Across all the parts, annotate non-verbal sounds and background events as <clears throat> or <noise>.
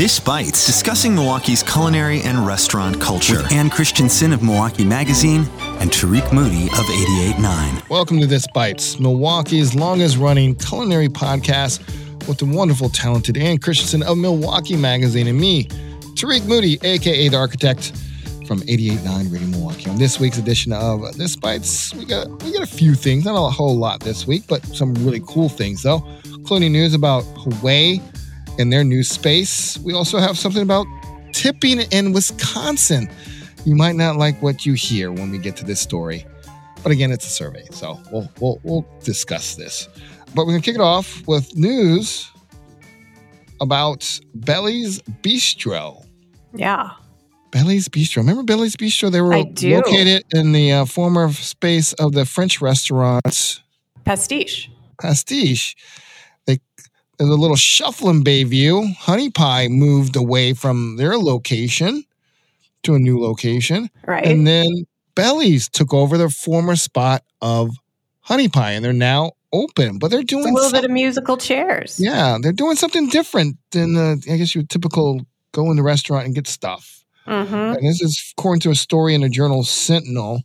This Bites, discussing Milwaukee's culinary and restaurant culture. With Ann Christensen of Milwaukee Magazine and Tariq Moody of 88.9. Welcome to This Bites, Milwaukee's longest running culinary podcast with the wonderful, talented Ann Christensen of Milwaukee Magazine and me, Tariq Moody, aka The Architect from 88.9 Radio Milwaukee. On this week's edition of This Bites, we got we got a few things, not a whole lot this week, but some really cool things though, including news about Hue and their new space. We also have something about tipping in Wisconsin. You might not like what you hear when we get to this story, but again, it's a survey, so we'll we'll, we'll discuss this. But we're gonna kick it off with news about Belly's Bistro. Yeah. Belly's Bistro. Remember Belly's Bistro? They were located in the uh, former space of the French restaurant Pastiche. Pastiche. A little shuffle in Bayview. Honey Pie moved away from their location to a new location, Right. and then Belly's took over their former spot of Honey Pie, and they're now open. But they're It's doing a little bit of musical chairs. yeah, they're doing something different than uh, I guess your typical go in the restaurant and get stuff. Mm-hmm. And this is according to a story in the journal Sentinel.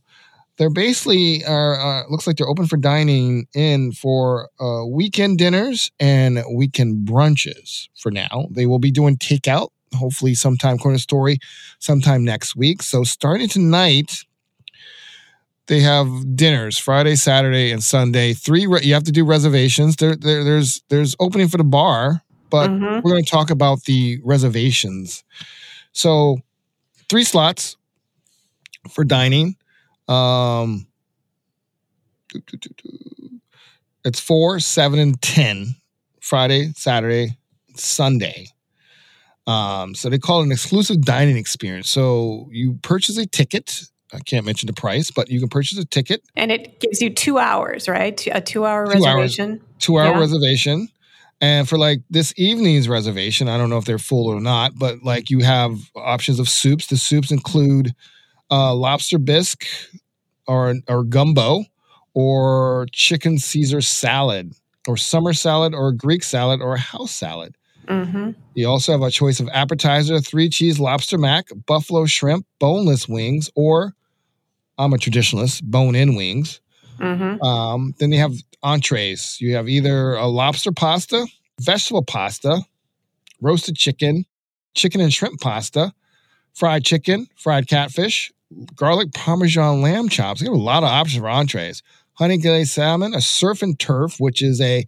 They're basically are uh, looks like they're open for dining in for uh, weekend dinners and weekend brunches. For now, they will be doing takeout. Hopefully, sometime corner story, sometime next week. So starting tonight, they have dinners Friday, Saturday, and Sunday. Three re- you have to do reservations. There, there there's there's opening for the bar, but Mhm. we're going to talk about the reservations. So, three slots for dining. Um, it's four, seven, and ten. Friday, Saturday, Sunday. Um, so they call it an exclusive dining experience. So you purchase a ticket. I can't mention the price, but you can purchase a ticket, And it gives you two hours, right? A two hour Two hours. reservation. two hour Yeah. reservation. And for like this evening's reservation, I don't know if they're full or not, but like you have options of soups. The soups include uh, lobster bisque or or gumbo or chicken Caesar salad or summer salad or Greek salad or a house salad. Mm-hmm. You also have a choice of appetizer, three cheese lobster mac, buffalo shrimp, boneless wings, or I'm a traditionalist, bone in wings. Mm-hmm. Um, then you have entrees. You have either a lobster pasta, vegetable pasta, roasted chicken, chicken and shrimp pasta, fried chicken, fried catfish, garlic parmesan lamb chops. You have a lot of options for entrees. Honey glazed salmon, a surf and turf, which is a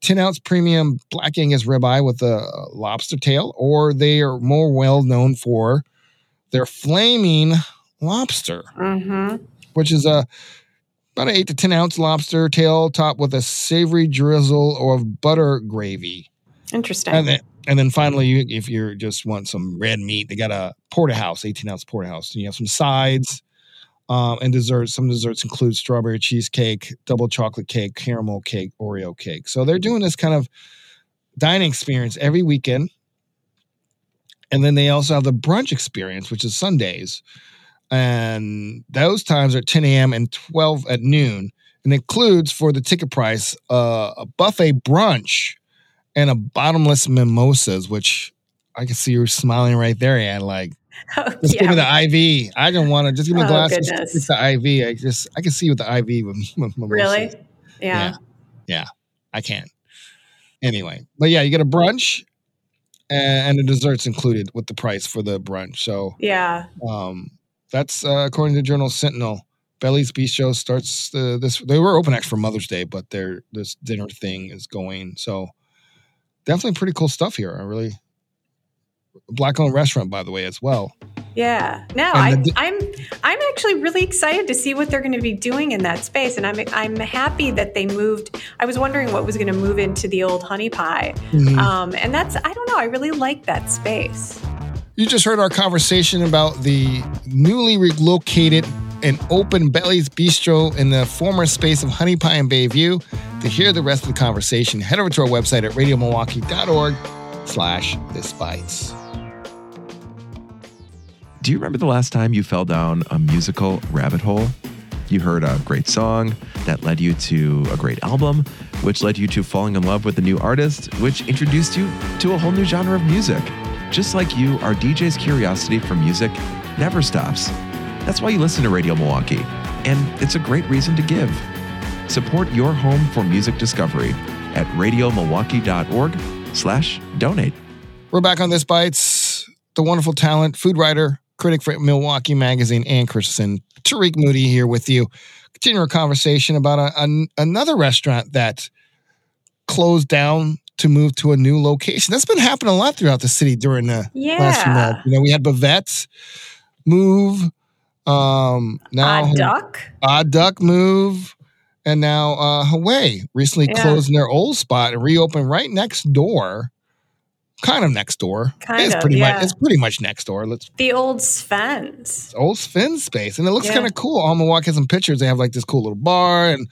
10 ounce premium black Angus ribeye with a lobster tail, or they are more well known for their flaming lobster Mm-hmm. which is a about an eight to ten ounce lobster tail topped with a savory drizzle of butter gravy. Interesting. And then, and then finally, if you just want some red meat, they got a porterhouse, 18 ounce porterhouse. And you have some sides um, and desserts. Some desserts include strawberry cheesecake, double chocolate cake, caramel cake, Oreo cake. So they're doing this kind of dining experience every weekend. And then they also have the brunch experience, which is Sundays. And those times are 10 a.m. and 12 at noon. And includes for the ticket price uh, a buffet brunch and a bottomless mimosas, which I can see you're smiling right there, and Like, <laughs> Oh, just give me the IV. I don't want to just give me a Oh, glass. Just goodness. It's the IV. I just I can see with the IV with, mimosas. Really? Yeah. Yeah. I can. Anyway, but yeah, you get a brunch and, and the desserts included with the price for the brunch. So Yeah. um, that's uh, according to Journal Sentinel. Belly's Bistro starts uh, this. They were open actually for Mother's Day, but their this dinner thing is going. So definitely pretty cool stuff here. I really black owned restaurant by the way as well. Yeah. No, I, the, I'm I'm actually really excited to see what they're going to be doing in that space, and I'm I'm happy that they moved. I was wondering what was going to move into the old honey pie, Mhm. um, and that's I don't know. I really like that space. You just heard our conversation about the newly relocated and open Belly's Bistro in the former space of Honey Pie in Bayview. To hear the rest of the conversation, head over to our website at radiomilwaukee.org slash this bites. Do you remember the last time you fell down a musical rabbit hole? You heard a great song that led you to a great album, which led you to falling in love with a new artist, which introduced you to a whole new genre of music. Just like you, our DJ's curiosity for music never stops. That's why you listen to Radio Milwaukee, and it's a great reason to give. Support your home for music discovery at radiomilwaukee.org slash donate. We're back on This Bites. The wonderful talent, food writer, critic for Milwaukee Magazine, Ann Christensen. Tariq Moody here with you. Continue our conversation about a, a, another restaurant that closed down to move to a new location. That's been happening a lot throughout the city during the last few months. You know, we had Bavette move. Um, now Odd duck. Odd Duck move, and now uh, Hue recently Yeah. closed their old spot and reopened right next door. Kind of next door. Kind it's of, pretty yeah. much. It's pretty much next door. Let's The old Sven's. old Sven's space, and it looks Yeah. kind of cool. OnMilwaukee has some pictures. They have like this cool little bar and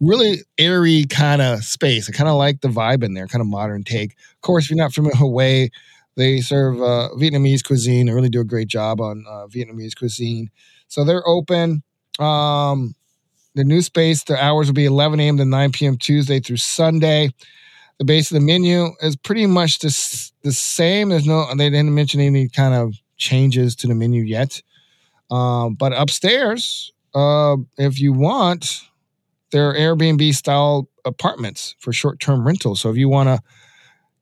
really airy kind of space. I kind of like the vibe in there, kind of modern take. Of course, if you're not familiar with Hue, they serve uh, Vietnamese cuisine. They really do a great job on uh, Vietnamese cuisine. So they're open. Um, the new space, the hours will be 11 a.m. to 9 p.m. Tuesday through Sunday. The base of the menu is pretty much the, the same. There's no, they didn't mention any kind of changes to the menu yet. Um, but upstairs, uh, if you want, there are Airbnb style apartments for short term rental. So if you want to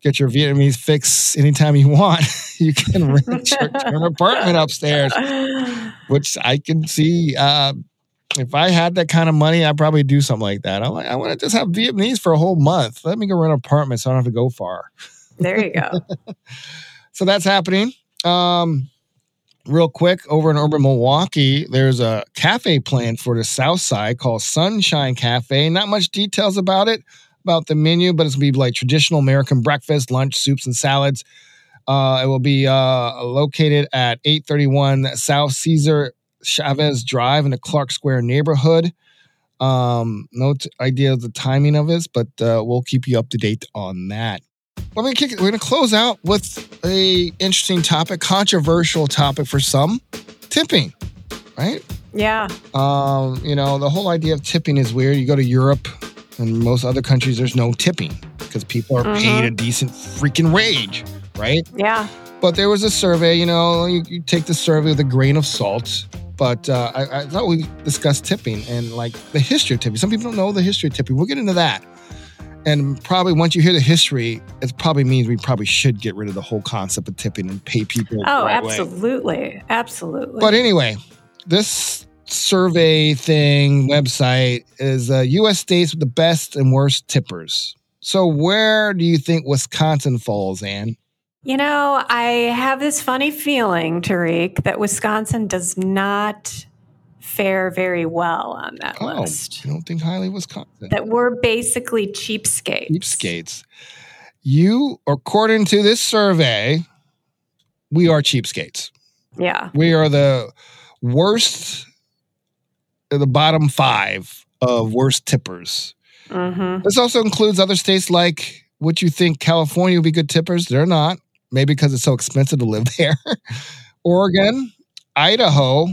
get your Vietnamese fix anytime you want, <laughs> you can rent a term apartment upstairs, which I can see. Uh, if I had that kind of money, I'd probably do something like that. I'm like, I want to just have Vietnamese for a whole month. Let me go rent an apartment so I don't have to go far. There you go. <laughs> So that's happening. Um, real quick, over in urban Milwaukee, there's a cafe plan for the South Side called Sunshine Cafe. Not much details about it, about the menu, but it's gonna be like traditional American breakfast, lunch, soups, and salads. Uh, it will be uh, located at 831 South Cesar Chavez Drive in the Clark Square neighborhood. Um, no t- idea of the timing of this, but uh, we'll keep you up to date on that. We're gonna, we're gonna close out with a interesting topic, controversial topic for some, tipping. Right? Yeah. Um, you know, the whole idea of tipping is weird. You go to Europe and most other countries, there's no tipping because people are paid a decent freaking wage, right? Yeah. But there was a survey, you know, you, you take the survey with a grain of salt. But uh, I, I thought we discussed tipping and like the history of tipping. Some people don't know the history of tipping. We'll get into that. And probably once you hear the history, it probably means we probably should get rid of the whole concept of tipping and pay people. Oh, right way. absolutely. Absolutely. But anyway, this survey thing website is uh, U.S. states with the best and worst tippers. So where do you think Wisconsin falls, Ann? You know, I have this funny feeling, Tariq, that Wisconsin does not fare very well on that Oh, list. you don't think highly of Wisconsin? That we're basically cheapskates. cheapskates. You, according to this survey, we are cheapskates. Yeah. We are the worst, the bottom five of worst tippers. Mm-hmm. This also includes other states like what you think California would be good tippers. They're not, maybe because it's so expensive to live <laughs> there. Oregon, Idaho,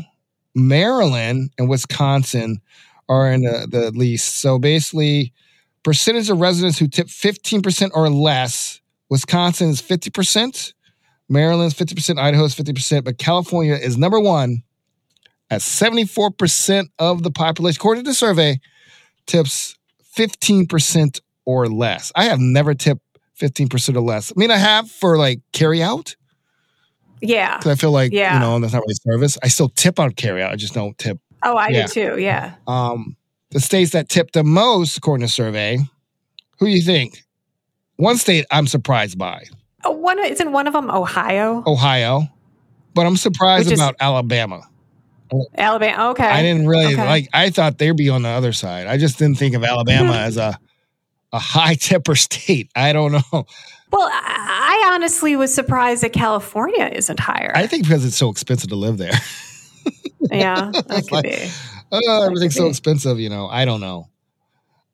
Maryland, and Wisconsin are in the, the least. So basically, percentage of residents who tip 15% or less, Wisconsin is 50%, Maryland's 50%, Idaho is 50%, but California is number one at 74% of the population, according to the survey, tips 15% or less. I have never tipped 15% or less. I mean, I have for like carry out Yeah. because I feel like, Yeah. you know, that's not really service. I still tip on carry out. I just don't tip. Oh, I Yeah. do too. Yeah. Um, the states that tip the most, according to survey, who do you think? One state I'm surprised by Oh, one isn't one of them Ohio, Ohio, but I'm surprised Which is- about Alabama. Alabama. Okay. I didn't really Okay. like. I thought they'd be on the other side. I just didn't think of Alabama as a a high tipper <laughs> state. I don't know. Well, I I honestly was surprised that California isn't higher. I think because it's so expensive to live there. <laughs> yeah, that could like- be. oh, everything's so be. expensive. You know, I don't know.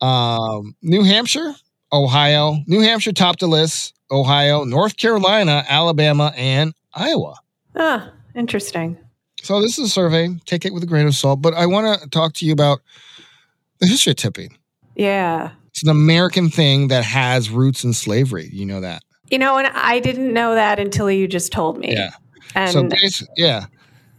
Um, New Hampshire, Ohio, New Hampshire topped the list. Ohio, North Carolina, Alabama, and Iowa. Ah, interesting. So this is a survey. Take it with a grain of salt. But I want to talk to you about the history of tipping. Yeah. It's an American thing that has roots in slavery. You know that. You know, and I didn't know that until you just told me. Yeah. And so bas- yeah,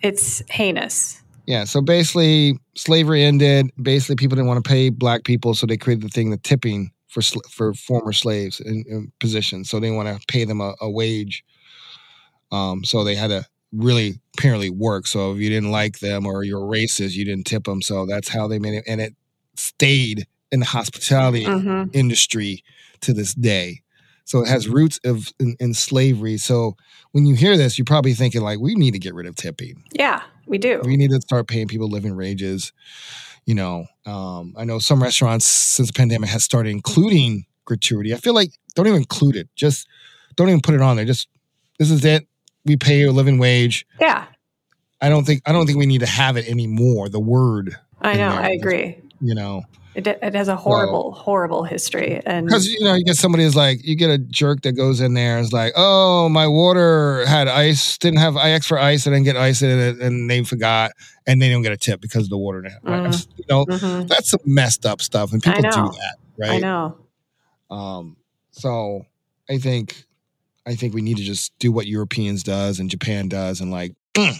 it's heinous. yeah. So basically, slavery ended. Basically, people didn't want to pay black people, so they created the thing, the tipping for sl- for former slaves in, in positions. So they want to pay them a, a wage. Um, so they had to really apparently work. So if you didn't like them or you're racist, you didn't tip them. So that's how they made it, and it stayed in the hospitality hmm industry to this day. So it has roots of in, in slavery. So when you hear this, you're probably thinking like, we need to get rid of tipping. Yeah, we do. We need to start paying people living wages. You know, um, I know some restaurants since the pandemic has started including gratuity. I feel like don't even include it. Just don't even put it on there. Just this is it. We pay you a living wage. yeah, I don't think I don't think we need to have it anymore. The word, I know. I agree. you know, It, it has a horrible, horrible history. And because you know you get somebody who's like you get a jerk that goes in there and is like, oh, my water had ice, didn't have I asked for ice, I didn't get ice in it, and they forgot, and they don't get a tip because of the water. didn't. You know, Mhm. that's some messed up stuff, and people do that, right? I know. Um, so I think I think we need to just do what Europeans does and Japan does, and like <clears throat> get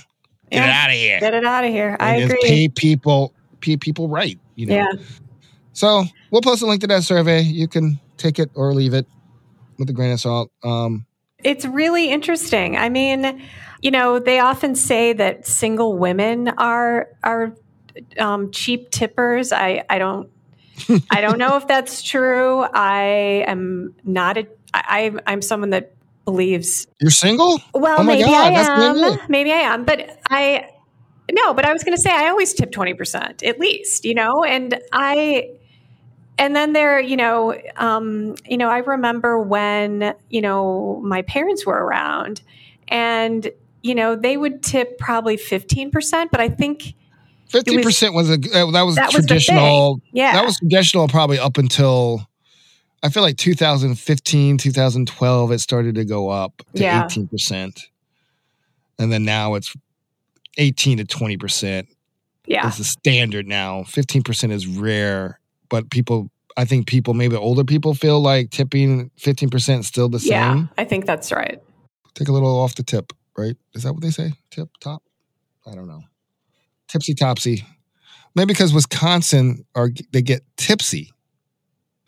it out of here. Get it out of here. I and just agree. pay people, pay people right. You know. Yeah. So we'll post a link to that survey. You can take it or leave it with a grain of salt. Um, It's really interesting. I mean, you know, they often say that single women are are um, cheap tippers. I I don't I don't know if that's true. I am not a I I'm someone that believes you're single? well Oh maybe God, I am maybe I am but I no but I was going to say I always tip 20% at least you know and I and then there you know um, you know i remember when you know my parents were around and you know they would tip probably 15% but i think Fifty percent was a uh, that was that traditional. thing. yeah That was traditional probably up until I feel like 2015, 2012. It started to go up to Yeah. eighteen percent, and then now it's eighteen to twenty percent. yeah is the standard now. Fifteen percent is rare, but people, I think people, maybe older people, feel like tipping fifteen percent is still the same. yeah i think that's right Take a little off the tip, right? Is that what they say? Tip top? I don't know. Tipsy topsy. Maybe because Wisconsin are they get tipsy,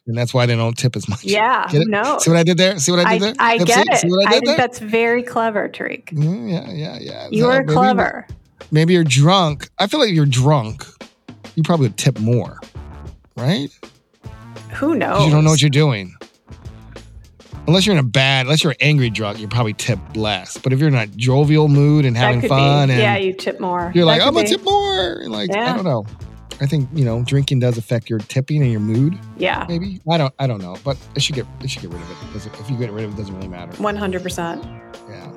and that's why they don't tip as much. yeah <laughs> no See what I did there? See what I did there? I get See it what I i think there? that's very clever tariq Mm, yeah, yeah, yeah. you So are maybe- clever Maybe you're drunk. I feel like you're drunk, you probably would tip more, right? who knows? you don't know what you're doing. Unless you're in a bad, unless you're angry drunk, you probably tip less. But if you're in a jovial mood and having fun, be. and yeah you tip more you're That like, I'm gonna tip more. And like, I don't know. I think you know, drinking does affect your tipping and your mood. yeah Maybe I don't. I don't know. But it should get. It should get rid of it. It- If you get rid of it, it doesn't really matter. 100% Yeah.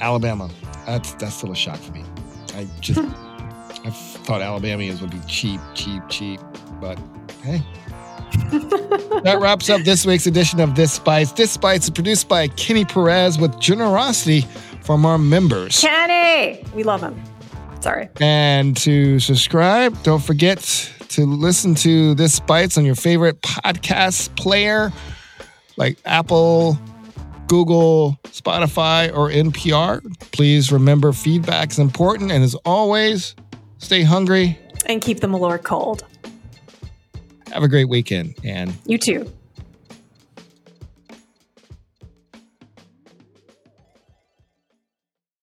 Alabama. That's that's still a shock for me. I just <laughs> I thought Alabamians would be cheap, cheap, cheap. But hey. <laughs> that wraps up this week's edition of This Bites. This Bites is produced by Kenny Perez with generosity from our members. kenny we love him sorry And to subscribe, don't forget to listen to This Bites on your favorite podcast player like Apple, Google, Spotify, or NPR. Please remember feedback is important. And as always, stay hungry. and keep the malort cold Have a great weekend. And you too